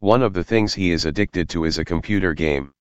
One of the things he is addicted to is a computer game.